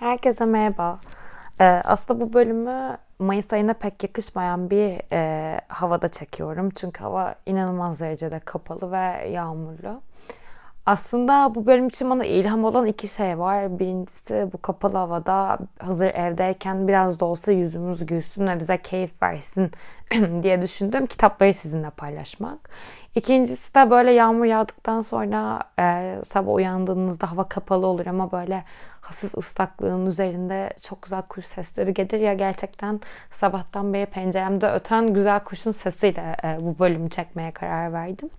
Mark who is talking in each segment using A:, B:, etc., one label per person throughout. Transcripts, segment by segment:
A: Herkese merhaba. Ee, aslında bu bölümü Mayıs ayına pek yakışmayan bir e, havada çekiyorum. Çünkü hava inanılmaz derecede kapalı ve yağmurlu. Aslında bu bölüm için bana ilham olan iki şey var. Birincisi bu kapalı havada hazır evdeyken biraz da olsa yüzümüz gülsün ve bize keyif versin diye düşündüğüm kitapları sizinle paylaşmak. İkincisi de böyle yağmur yağdıktan sonra e, sabah uyandığınızda hava kapalı olur ama böyle hafif ıslaklığın üzerinde çok güzel kuş sesleri gelir ya gerçekten sabahtan beri penceremde öten güzel kuşun sesiyle e, bu bölümü çekmeye karar verdim.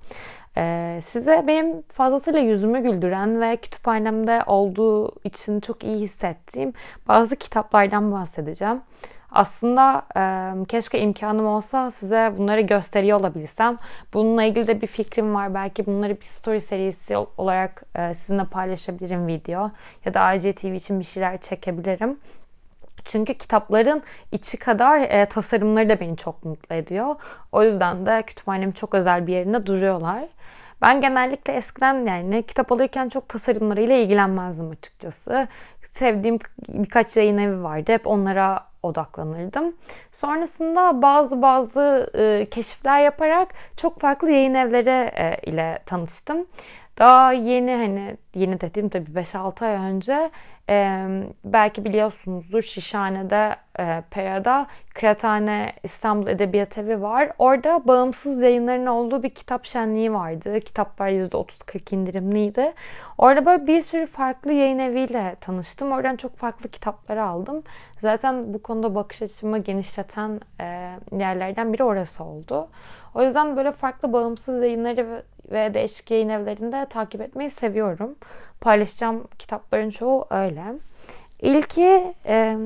A: Ee, size benim fazlasıyla yüzümü güldüren ve kütüphanemde olduğu için çok iyi hissettiğim bazı kitaplardan bahsedeceğim. Aslında e, keşke imkanım olsa size bunları gösteriyor olabilsem. Bununla ilgili de bir fikrim var. Belki bunları bir story serisi olarak e, sizinle paylaşabilirim video. Ya da IGTV için bir şeyler çekebilirim. Çünkü kitapların içi kadar e, tasarımları da beni çok mutlu ediyor. O yüzden de kütüphanemin çok özel bir yerinde duruyorlar. Ben genellikle eskiden yani kitap alırken çok tasarımlarıyla ilgilenmezdim açıkçası. Sevdiğim birkaç yayın evi vardı. Hep onlara odaklanırdım. Sonrasında bazı bazı e, keşifler yaparak çok farklı yayın evleri e, ile tanıştım. Daha yeni hani yeni dediğim tabii 5-6 ay önce e, belki biliyorsunuzdur Şişhane'de e, Pera'da Kıraathane İstanbul Edebiyat Evi var. Orada bağımsız yayınların olduğu bir kitap şenliği vardı. Kitaplar %30-40 indirimliydi. Orada böyle bir sürü farklı yayın eviyle tanıştım. Oradan çok farklı kitaplar aldım. Zaten bu konuda bakış açımı genişleten e, yerlerden biri orası oldu. O yüzden böyle farklı bağımsız yayınları ve değişik yayın evlerinde takip etmeyi seviyorum. Paylaşacağım kitapların çoğu öyle. İlki e,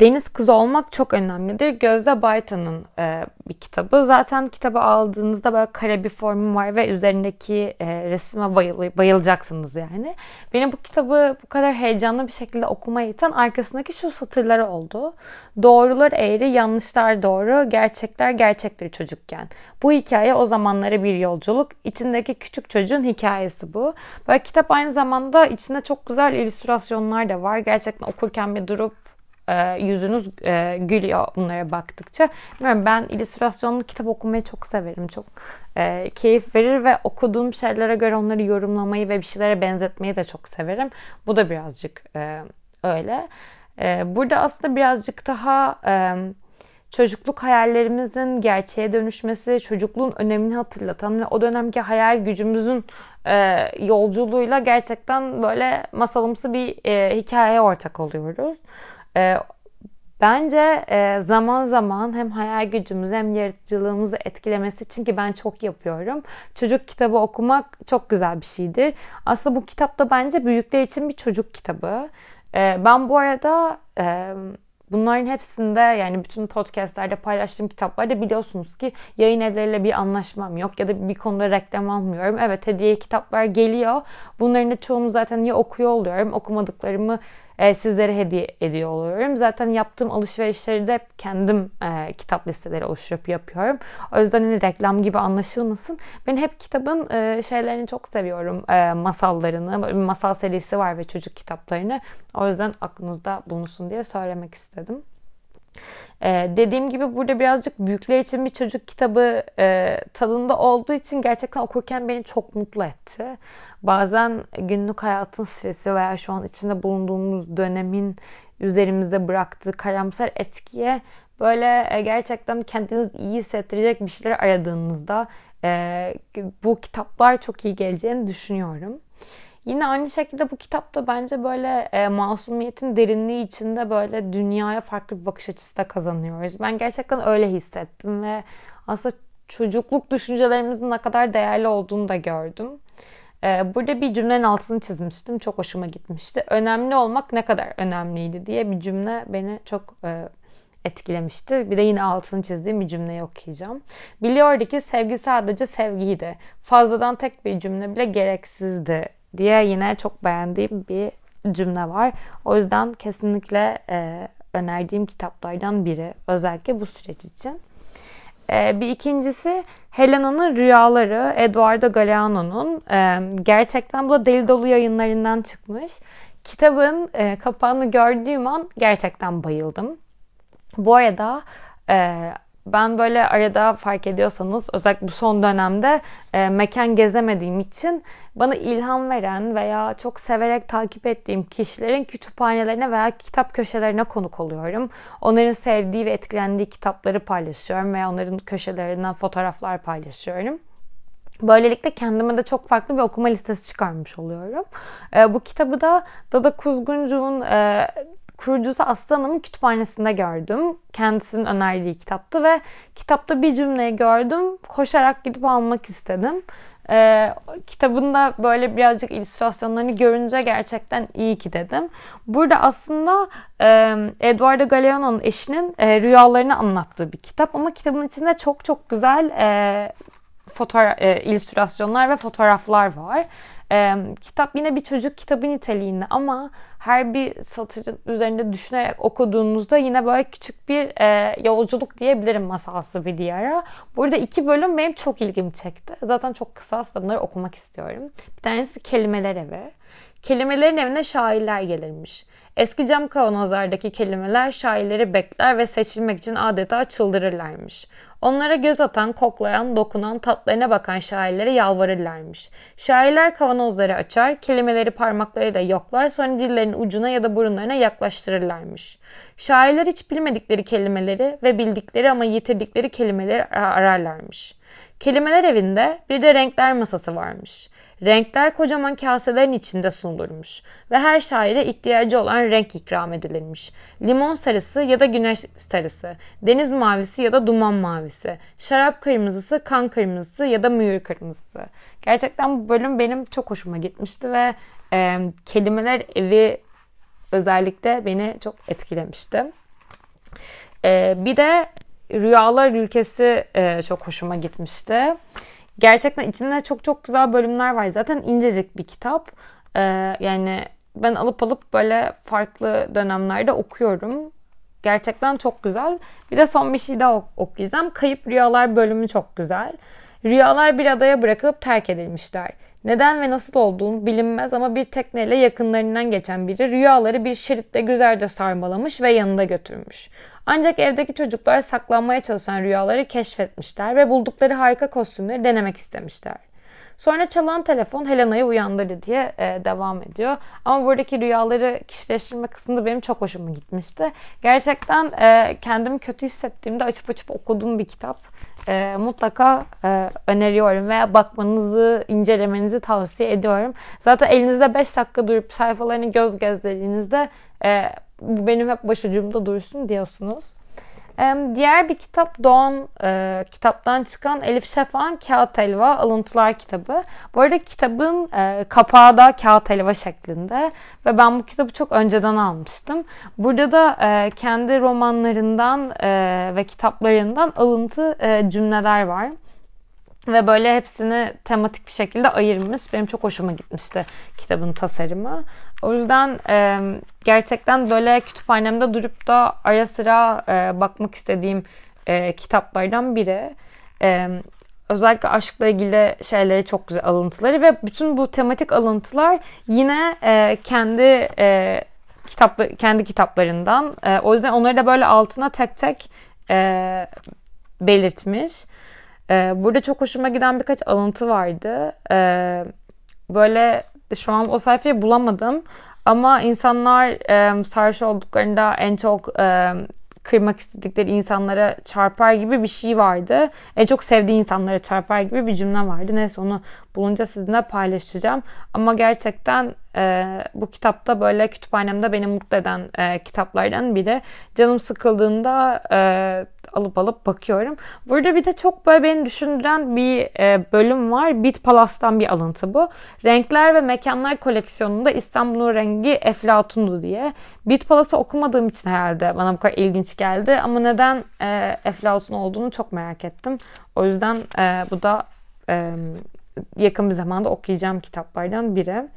A: Deniz Kızı Olmak çok önemlidir. Gözde Baytan'ın e, bir kitabı. Zaten kitabı aldığınızda böyle kare bir formu var ve üzerindeki e, resime bayıl, bayılacaksınız yani. Benim bu kitabı bu kadar heyecanlı bir şekilde okumaya iten arkasındaki şu satırları oldu. Doğrular eğri, yanlışlar doğru, gerçekler gerçektir çocukken. Bu hikaye o zamanlara bir yolculuk. İçindeki küçük çocuğun hikayesi bu. Böyle kitap aynı zamanda içinde çok güzel illüstrasyonlar da var. Gerçekten okurken bir durup e, yüzünüz e, gülüyor bunlara baktıkça. Bilmiyorum ben illüstrasyonlu kitap okumayı çok severim. Çok e, keyif verir ve okuduğum şeylere göre onları yorumlamayı ve bir şeylere benzetmeyi de çok severim. Bu da birazcık öyle. Burada aslında birazcık daha çocukluk hayallerimizin gerçeğe dönüşmesi, çocukluğun önemini hatırlatan ve o dönemki hayal gücümüzün yolculuğuyla gerçekten böyle masalımsı bir e, hikayeye ortak oluyoruz. E, bence e, zaman zaman hem hayal gücümüzü hem yaratıcılığımızı etkilemesi için ki ben çok yapıyorum. Çocuk kitabı okumak çok güzel bir şeydir. Aslında bu kitap da bence büyükler için bir çocuk kitabı. E, ben bu arada... E, Bunların hepsinde yani bütün podcastlerde paylaştığım kitaplarda biliyorsunuz ki yayın evleriyle bir anlaşmam yok ya da bir konuda reklam almıyorum. Evet hediye kitaplar geliyor. Bunların da çoğunu zaten ya okuyor oluyorum. Okumadıklarımı e, sizlere hediye ediyor oluyorum. Zaten yaptığım alışverişleri de hep kendim e, kitap listeleri oluşturup yapıyorum. O yüzden hani reklam gibi anlaşılmasın. Ben hep kitabın e, şeylerini çok seviyorum. E, masallarını. Bir masal serisi var ve çocuk kitaplarını. O yüzden aklınızda bulunsun diye söylemek istedim. Ee, dediğim gibi burada birazcık büyükler için bir çocuk kitabı e, tadında olduğu için gerçekten okurken beni çok mutlu etti. Bazen günlük hayatın stresi veya şu an içinde bulunduğumuz dönemin üzerimizde bıraktığı karamsar etkiye böyle e, gerçekten kendinizi iyi hissettirecek bir şeyler aradığınızda e, bu kitaplar çok iyi geleceğini düşünüyorum. Yine aynı şekilde bu kitapta bence böyle e, masumiyetin derinliği içinde böyle dünyaya farklı bir bakış açısı da kazanıyoruz. Ben gerçekten öyle hissettim ve aslında çocukluk düşüncelerimizin ne kadar değerli olduğunu da gördüm. E, burada bir cümlenin altını çizmiştim. Çok hoşuma gitmişti. Önemli olmak ne kadar önemliydi diye bir cümle beni çok e, etkilemişti. Bir de yine altını çizdiğim bir cümleyi okuyacağım. Biliyordu ki sevgi sadece sevgiydi. Fazladan tek bir cümle bile gereksizdi diye yine çok beğendiğim bir cümle var. O yüzden kesinlikle e, önerdiğim kitaplardan biri. Özellikle bu süreç için. E, bir ikincisi Helena'nın Rüyaları, Eduardo Galeano'nun. E, gerçekten bu da Deli Dolu yayınlarından çıkmış. Kitabın e, kapağını gördüğüm an gerçekten bayıldım. Bu arada e, ben böyle arada fark ediyorsanız özellikle bu son dönemde e, mekan gezemediğim için bana ilham veren veya çok severek takip ettiğim kişilerin kütüphanelerine veya kitap köşelerine konuk oluyorum. Onların sevdiği ve etkilendiği kitapları paylaşıyorum veya onların köşelerinden fotoğraflar paylaşıyorum. Böylelikle kendime de çok farklı bir okuma listesi çıkarmış oluyorum. E, bu kitabı da Dada Kuzguncu'nun e, kurucusu Aslı Hanım'ın kütüphanesinde gördüm. Kendisinin önerdiği kitaptı ve kitapta bir cümleyi gördüm. Koşarak gidip almak istedim. Ee, kitabında böyle birazcık illüstrasyonlarını görünce gerçekten iyi ki dedim. Burada aslında e, Eduardo Galeano'nun eşinin e, rüyalarını anlattığı bir kitap ama kitabın içinde çok çok güzel e, fotoğraf, e, illüstrasyonlar ve fotoğraflar var. E, kitap yine bir çocuk kitabı niteliğinde ama her bir satırın üzerinde düşünerek okuduğunuzda yine böyle küçük bir e, yolculuk diyebilirim masalsı bir diyara. Burada iki bölüm benim çok ilgimi çekti. Zaten çok kısa aslında bunları okumak istiyorum. Bir tanesi Kelimeler Evi. Kelimelerin evine şairler gelirmiş. Eski cam kavanozlardaki kelimeler şairleri bekler ve seçilmek için adeta çıldırırlarmış. Onlara göz atan, koklayan, dokunan, tatlarına bakan şairlere yalvarırlarmış. Şairler kavanozları açar, kelimeleri parmaklarıyla yoklar, sonra dillerinin ucuna ya da burunlarına yaklaştırırlarmış. Şairler hiç bilmedikleri kelimeleri ve bildikleri ama yitirdikleri kelimeleri ararlarmış. Kelimeler evinde bir de renkler masası varmış. Renkler kocaman kaselerin içinde sunulurmuş ve her şaire ihtiyacı olan renk ikram edilirmiş. Limon sarısı ya da güneş sarısı, deniz mavisi ya da duman mavisi, şarap kırmızısı, kan kırmızısı ya da mühür kırmızısı. Gerçekten bu bölüm benim çok hoşuma gitmişti ve e, kelimeler evi özellikle beni çok etkilemişti. E, bir de Rüyalar Ülkesi e, çok hoşuma gitmişti. Gerçekten içinde çok çok güzel bölümler var. Zaten incecik bir kitap. Ee, yani ben alıp alıp böyle farklı dönemlerde okuyorum. Gerçekten çok güzel. Bir de son bir şey daha okuyacağım. Kayıp Rüyalar bölümü çok güzel. Rüyalar bir adaya bırakılıp terk edilmişler. Neden ve nasıl olduğunu bilinmez ama bir tekneyle yakınlarından geçen biri rüyaları bir şeritte güzelce sarmalamış ve yanında götürmüş. Ancak evdeki çocuklar saklanmaya çalışan rüyaları keşfetmişler ve buldukları harika kostümleri denemek istemişler. Sonra çalan telefon Helena'yı uyandırdı diye e, devam ediyor. Ama buradaki rüyaları kişileştirme kısmında benim çok hoşuma gitmişti. Gerçekten e, kendimi kötü hissettiğimde açıp açıp okuduğum bir kitap. E, mutlaka e, öneriyorum veya bakmanızı, incelemenizi tavsiye ediyorum. Zaten elinizde 5 dakika durup sayfalarını göz gezdirdiğinizde e, bu benim hep başucumda dursun diyorsunuz. Diğer bir kitap Doğan e, kitaptan çıkan Elif Şafak'ın Kağıt Elva Alıntılar kitabı. Bu arada kitabın e, kapağı da kağıt elva şeklinde ve ben bu kitabı çok önceden almıştım. Burada da e, kendi romanlarından e, ve kitaplarından alıntı e, cümleler var. Ve böyle hepsini tematik bir şekilde ayırmış. Benim çok hoşuma gitmişti kitabın tasarımı. O yüzden e, gerçekten böyle kütüphanemde durup da ara sıra e, bakmak istediğim e, kitaplardan biri. E, özellikle aşkla ilgili şeyleri çok güzel alıntıları ve bütün bu tematik alıntılar yine e, kendi e, kitap kendi kitaplarından. E, o yüzden onları da böyle altına tek tek e, belirtmiş. Ee, burada çok hoşuma giden birkaç alıntı vardı. Ee, böyle şu an o sayfayı bulamadım. Ama insanlar e, sarhoş olduklarında en çok e, kırmak istedikleri insanlara çarpar gibi bir şey vardı. En çok sevdiği insanlara çarpar gibi bir cümle vardı. Neyse onu bulunca sizinle paylaşacağım. Ama gerçekten e, bu kitapta böyle kütüphanemde beni mutlu eden e, kitaplardan biri. Canım sıkıldığında e, alıp alıp bakıyorum. Burada bir de çok böyle beni düşündüren bir e, bölüm var. Bit Palas'tan bir alıntı bu. Renkler ve Mekanlar koleksiyonunda İstanbul'un rengi Eflatun'du diye. Bit Palas'ı okumadığım için herhalde bana bu kadar ilginç geldi. Ama neden e, Eflatun olduğunu çok merak ettim. O yüzden e, bu da e, yakın bir zamanda okuyacağım kitaplardan biri.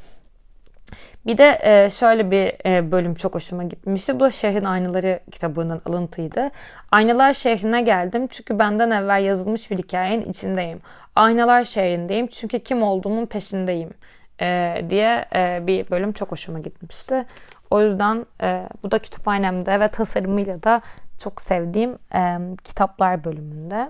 A: Bir de e, şöyle bir e, bölüm çok hoşuma gitmişti. Bu da Şehrin Aynaları kitabından alıntıydı. Aynalar şehrine geldim çünkü benden evvel yazılmış bir hikayenin içindeyim. Aynalar şehrindeyim çünkü kim olduğumun peşindeyim e, diye bir bölüm çok hoşuma gitmişti. O yüzden bu da kütüphanemde ve tasarımıyla da çok sevdiğim kitaplar bölümünde.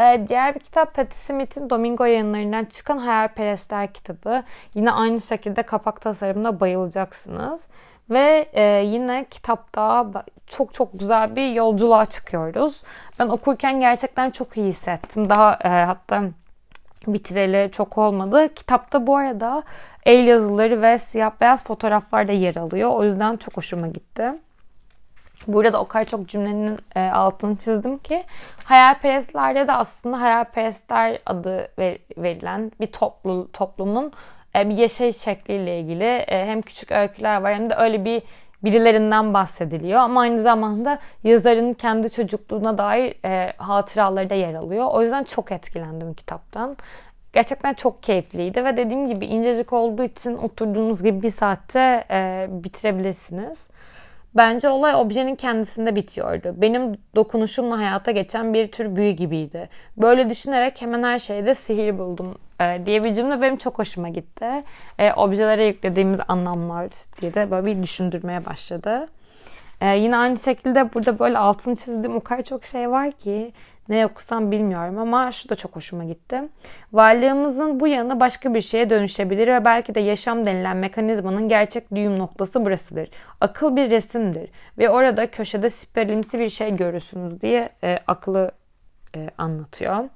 A: Ee, diğer bir kitap Patti Smith'in Domingo yayınlarından çıkan Hayalperestler kitabı. Yine aynı şekilde kapak tasarımına bayılacaksınız. Ve e, yine kitapta çok çok güzel bir yolculuğa çıkıyoruz. Ben okurken gerçekten çok iyi hissettim. Daha e, hatta bitireli çok olmadı. Kitapta bu arada el yazıları ve siyah beyaz fotoğraflar da yer alıyor. O yüzden çok hoşuma gitti. Burada da o kadar çok cümlenin e, altını çizdim ki hayalperestlerde de aslında hayalperestler adı ver, verilen bir toplu, toplumun e, bir yaşayış şekliyle ilgili e, hem küçük öyküler var hem de öyle bir birilerinden bahsediliyor. Ama aynı zamanda yazarın kendi çocukluğuna dair e, hatıraları da yer alıyor. O yüzden çok etkilendim kitaptan. Gerçekten çok keyifliydi ve dediğim gibi incecik olduğu için oturduğunuz gibi bir saatte e, bitirebilirsiniz. Bence olay objenin kendisinde bitiyordu. Benim dokunuşumla hayata geçen bir tür büyü gibiydi. Böyle düşünerek hemen her şeyde sihir buldum e, diye bir cümle benim çok hoşuma gitti. E, objelere yüklediğimiz anlamlar diye de böyle bir düşündürmeye başladı. E, yine aynı şekilde burada böyle altını çizdiğim o kadar çok şey var ki ne okusam bilmiyorum ama şu da çok hoşuma gitti. Varlığımızın bu yanı başka bir şeye dönüşebilir ve belki de yaşam denilen mekanizmanın gerçek düğüm noktası burasıdır. Akıl bir resimdir ve orada köşede siperlimsi bir şey görürsünüz diye e, aklı e, anlatıyor.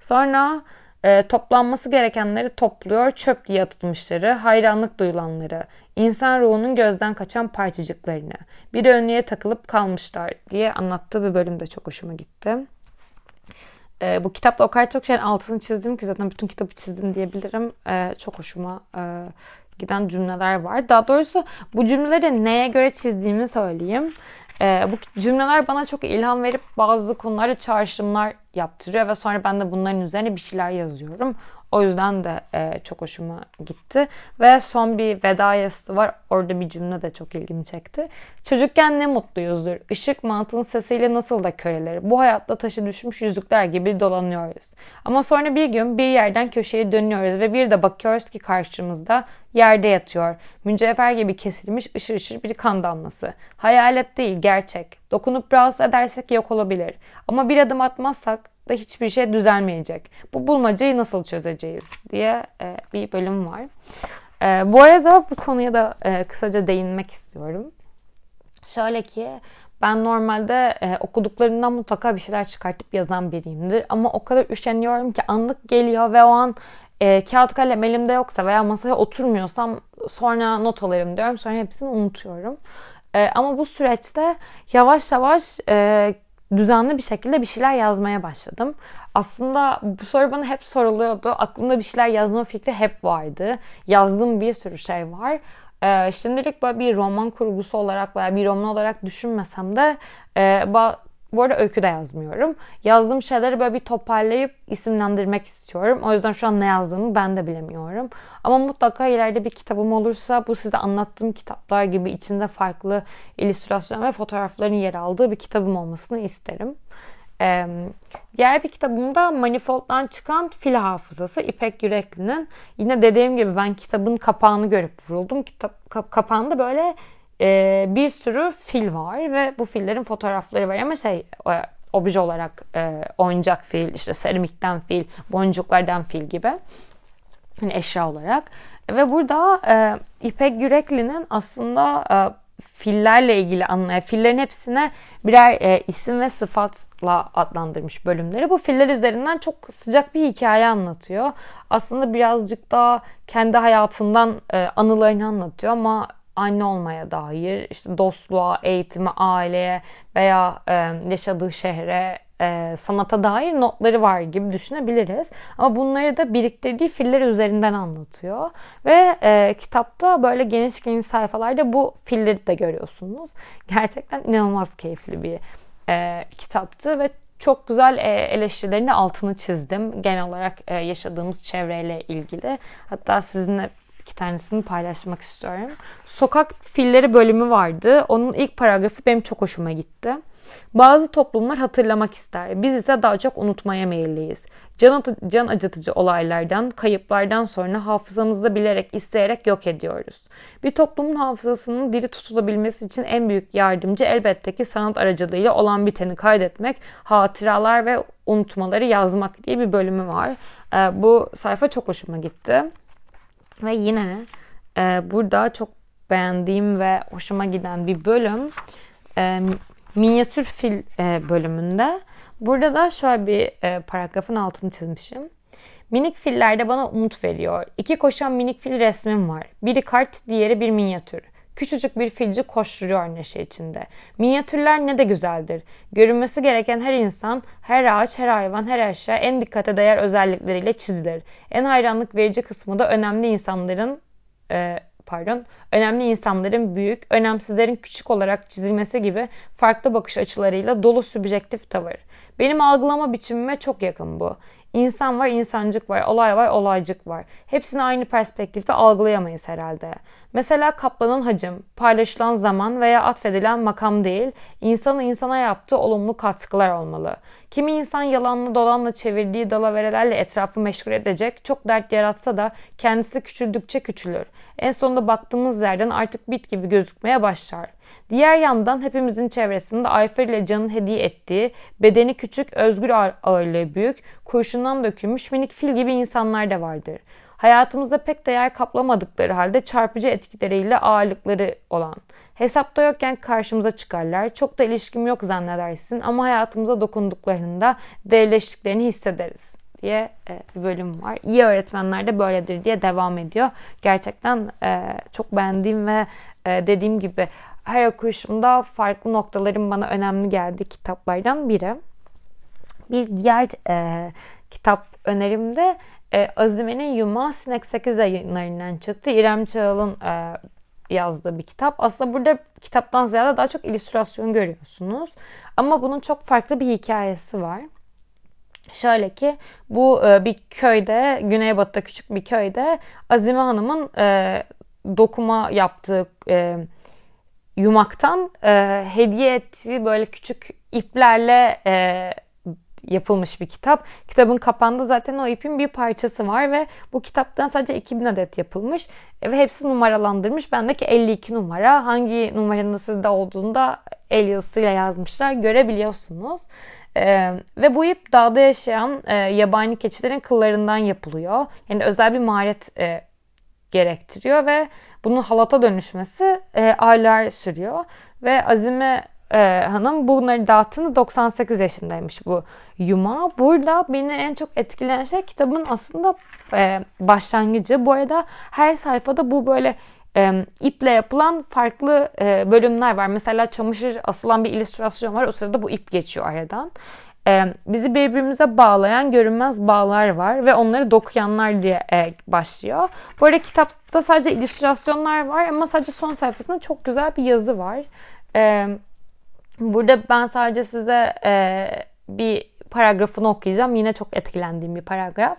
A: Sonra e, toplanması gerekenleri topluyor, çöp diye atılmışları, hayranlık duyulanları, insan ruhunun gözden kaçan parçacıklarını, bir önlüğe takılıp kalmışlar diye anlattığı bir bölüm de çok hoşuma gitti. E, bu kitapta o kadar çok şeyin altını çizdim ki zaten bütün kitabı çizdim diyebilirim. E, çok hoşuma e, giden cümleler var. Daha doğrusu bu cümleleri neye göre çizdiğimi söyleyeyim. E, bu cümleler bana çok ilham verip bazı konularda çağrışımlar yaptırıyor ve sonra ben de bunların üzerine bir şeyler yazıyorum. O yüzden de e, çok hoşuma gitti. Ve son bir veda yazısı var. Orada bir cümle de çok ilgimi çekti. Çocukken ne mutluyuzdur. Işık mantığın sesiyle nasıl da köreleri. Bu hayatta taşı düşmüş yüzükler gibi dolanıyoruz. Ama sonra bir gün bir yerden köşeye dönüyoruz ve bir de bakıyoruz ki karşımızda yerde yatıyor. Mücevher gibi kesilmiş ışır ışır bir kan damlası. Hayalet değil gerçek. Dokunup rahatsız edersek yok olabilir. Ama bir adım atmazsak da hiçbir şey düzelmeyecek. Bu bulmacayı nasıl çözeceğiz diye e, bir bölüm var. E, bu arada bu konuya da e, kısaca değinmek istiyorum. Şöyle ki ben normalde e, okuduklarımdan mutlaka bir şeyler çıkartıp yazan biriyimdir. Ama o kadar üşeniyorum ki anlık geliyor ve o an e, kağıt kalem elimde yoksa veya masaya oturmuyorsam sonra not alırım diyorum. Sonra hepsini unutuyorum. E, ama bu süreçte yavaş yavaş e, düzenli bir şekilde bir şeyler yazmaya başladım. Aslında bu soru bana hep soruluyordu. Aklımda bir şeyler yazma fikri hep vardı. Yazdığım bir sürü şey var. Ee, şimdilik böyle bir roman kurgusu olarak veya bir roman olarak düşünmesem de e, bu arada öykü de yazmıyorum. Yazdığım şeyleri böyle bir toparlayıp isimlendirmek istiyorum. O yüzden şu an ne yazdığımı ben de bilemiyorum. Ama mutlaka ileride bir kitabım olursa bu size anlattığım kitaplar gibi içinde farklı illüstrasyon ve fotoğrafların yer aldığı bir kitabım olmasını isterim. Ee, diğer bir kitabımda Manifold'dan çıkan Fil Hafızası İpek Yürekli'nin. Yine dediğim gibi ben kitabın kapağını görüp vuruldum. Kitap kap- kapağında böyle e, bir sürü fil var ve bu fillerin fotoğrafları var ama şey obje olarak e, oyuncak fil, işte seramikten fil, boncuklardan fil gibi hani eşya olarak. Ve burada e, İpek Yürekli'nin aslında e, fillerle ilgili anlaya, fillerin hepsine birer e, isim ve sıfatla adlandırmış bölümleri. Bu filler üzerinden çok sıcak bir hikaye anlatıyor. Aslında birazcık daha kendi hayatından e, anılarını anlatıyor ama anne olmaya dair, işte dostluğa, eğitime, aileye veya e, yaşadığı şehre, e, sanata dair notları var gibi düşünebiliriz. Ama bunları da biriktirdiği filler üzerinden anlatıyor. Ve e, kitapta böyle geniş geniş sayfalarda bu filleri de görüyorsunuz. Gerçekten inanılmaz keyifli bir e, kitaptı ve çok güzel e, eleştirilerini altını çizdim. Genel olarak e, yaşadığımız çevreyle ilgili. Hatta sizinle iki tanesini paylaşmak istiyorum. Sokak filleri bölümü vardı. Onun ilk paragrafı benim çok hoşuma gitti. Bazı toplumlar hatırlamak ister. Biz ise daha çok unutmaya meyilliyiz. Can, can acıtıcı olaylardan, kayıplardan sonra hafızamızda bilerek, isteyerek yok ediyoruz. Bir toplumun hafızasının diri tutulabilmesi için en büyük yardımcı elbette ki sanat aracılığıyla olan biteni kaydetmek, hatıralar ve unutmaları yazmak diye bir bölümü var. Ee, bu sayfa çok hoşuma gitti. Ve yine e, burada çok beğendiğim ve hoşuma giden bir bölüm e, minyatür fil e, bölümünde. Burada da şöyle bir e, paragrafın altını çizmişim. Minik filler de bana umut veriyor. İki koşan minik fil resmim var. Biri kart, diğeri bir minyatür. Küçücük bir filci koşturuyor neşe içinde. Minyatürler ne de güzeldir. Görünmesi gereken her insan, her ağaç, her hayvan, her eşya en dikkate değer özellikleriyle çizilir. En hayranlık verici kısmı da önemli insanların e, pardon, önemli insanların büyük, önemsizlerin küçük olarak çizilmesi gibi farklı bakış açılarıyla dolu sübjektif tavır. Benim algılama biçimime çok yakın bu. İnsan var, insancık var, olay var, olaycık var. Hepsini aynı perspektifte algılayamayız herhalde. Mesela kaplanın hacim, paylaşılan zaman veya atfedilen makam değil, insanın insana yaptığı olumlu katkılar olmalı. Kimi insan yalanlı dolanla çevirdiği dalaverelerle etrafı meşgul edecek, çok dert yaratsa da kendisi küçüldükçe küçülür. En sonunda baktığımız yerden artık bit gibi gözükmeye başlar. Diğer yandan hepimizin çevresinde Ayfer ile Can'ın hediye ettiği, bedeni küçük, özgür ağırlığı büyük, kurşundan dökülmüş minik fil gibi insanlar da vardır. Hayatımızda pek değer kaplamadıkları halde çarpıcı etkileriyle ağırlıkları olan. Hesapta yokken karşımıza çıkarlar. Çok da ilişkim yok zannedersin ama hayatımıza dokunduklarında devleştiklerini hissederiz diye e, bir bölüm var. İyi öğretmenler de böyledir diye devam ediyor. Gerçekten e, çok beğendiğim ve e, dediğim gibi her okuyuşumda farklı noktaların bana önemli geldiği kitaplardan biri. Bir diğer e, kitap önerimde e, Azime'nin Yuma Sinek 8 yayınlarından çıktı. İrem Çağal'ın e, yazdığı bir kitap. Aslında burada kitaptan ziyade daha çok illüstrasyon görüyorsunuz. Ama bunun çok farklı bir hikayesi var. Şöyle ki bu e, bir köyde, Güneybatı'da küçük bir köyde Azime Hanım'ın e, dokuma yaptığı e, yumaktan e, hediye ettiği böyle küçük iplerle e, yapılmış bir kitap. Kitabın kapağında zaten o ipin bir parçası var ve bu kitaptan sadece 2000 adet yapılmış ve hepsi numaralandırmış. Bendeki 52 numara. Hangi numaranın sizde olduğunu da el yazısıyla yazmışlar. Görebiliyorsunuz. Ee, ve bu ip dağda yaşayan e, yabani keçilerin kıllarından yapılıyor. Yani özel bir maharet e, gerektiriyor ve bunun halata dönüşmesi e, aylar sürüyor. Ve Azime e, Hanım bunları dağıttığında 98 yaşındaymış bu Yuma. Burada beni en çok etkileyen şey kitabın aslında e, başlangıcı. Bu arada her sayfada bu böyle e, iple yapılan farklı e, bölümler var. Mesela çamaşır asılan bir illüstrasyon var. O sırada bu ip geçiyor aradan. E, bizi birbirimize bağlayan görünmez bağlar var ve onları dokuyanlar diye e, başlıyor. Bu arada kitapta sadece illüstrasyonlar var ama sadece son sayfasında çok güzel bir yazı var. E, burada ben sadece size e, bir paragrafını okuyacağım. Yine çok etkilendiğim bir paragraf.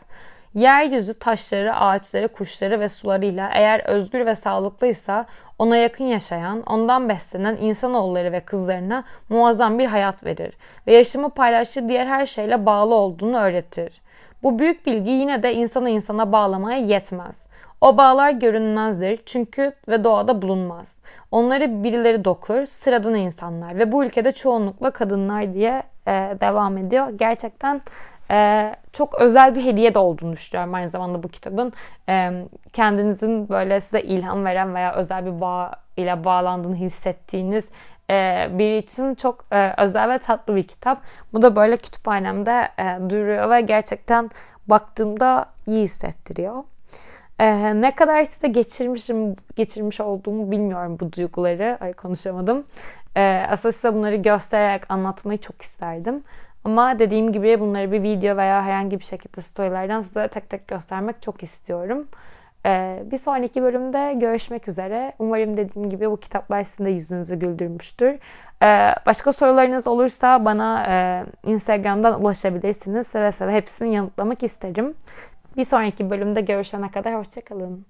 A: Yeryüzü taşları, ağaçları, kuşları ve sularıyla eğer özgür ve sağlıklıysa ona yakın yaşayan, ondan beslenen insanoğulları ve kızlarına muazzam bir hayat verir ve yaşamı paylaştığı diğer her şeyle bağlı olduğunu öğretir. Bu büyük bilgi yine de insanı insana bağlamaya yetmez. O bağlar görünmezdir çünkü ve doğada bulunmaz. Onları birileri dokur, sıradan insanlar ve bu ülkede çoğunlukla kadınlar diye e, devam ediyor. Gerçekten ee, çok özel bir hediye de olduğunu düşünüyorum aynı zamanda bu kitabın. Ee, kendinizin böyle size ilham veren veya özel bir bağ ile bağlandığını hissettiğiniz e, biri için çok e, özel ve tatlı bir kitap. Bu da böyle kütüphanemde e, duruyor ve gerçekten baktığımda iyi hissettiriyor. Ee, ne kadar size geçirmişim, geçirmiş olduğumu bilmiyorum bu duyguları. Ay konuşamadım. Ee, aslında size bunları göstererek anlatmayı çok isterdim. Ama dediğim gibi bunları bir video veya herhangi bir şekilde storylerden size tek tek göstermek çok istiyorum. Ee, bir sonraki bölümde görüşmek üzere. Umarım dediğim gibi bu kitaplar sizin de yüzünüzü güldürmüştür. Ee, başka sorularınız olursa bana e, Instagram'dan ulaşabilirsiniz. Seve seve hepsini yanıtlamak isterim. Bir sonraki bölümde görüşene kadar hoşçakalın.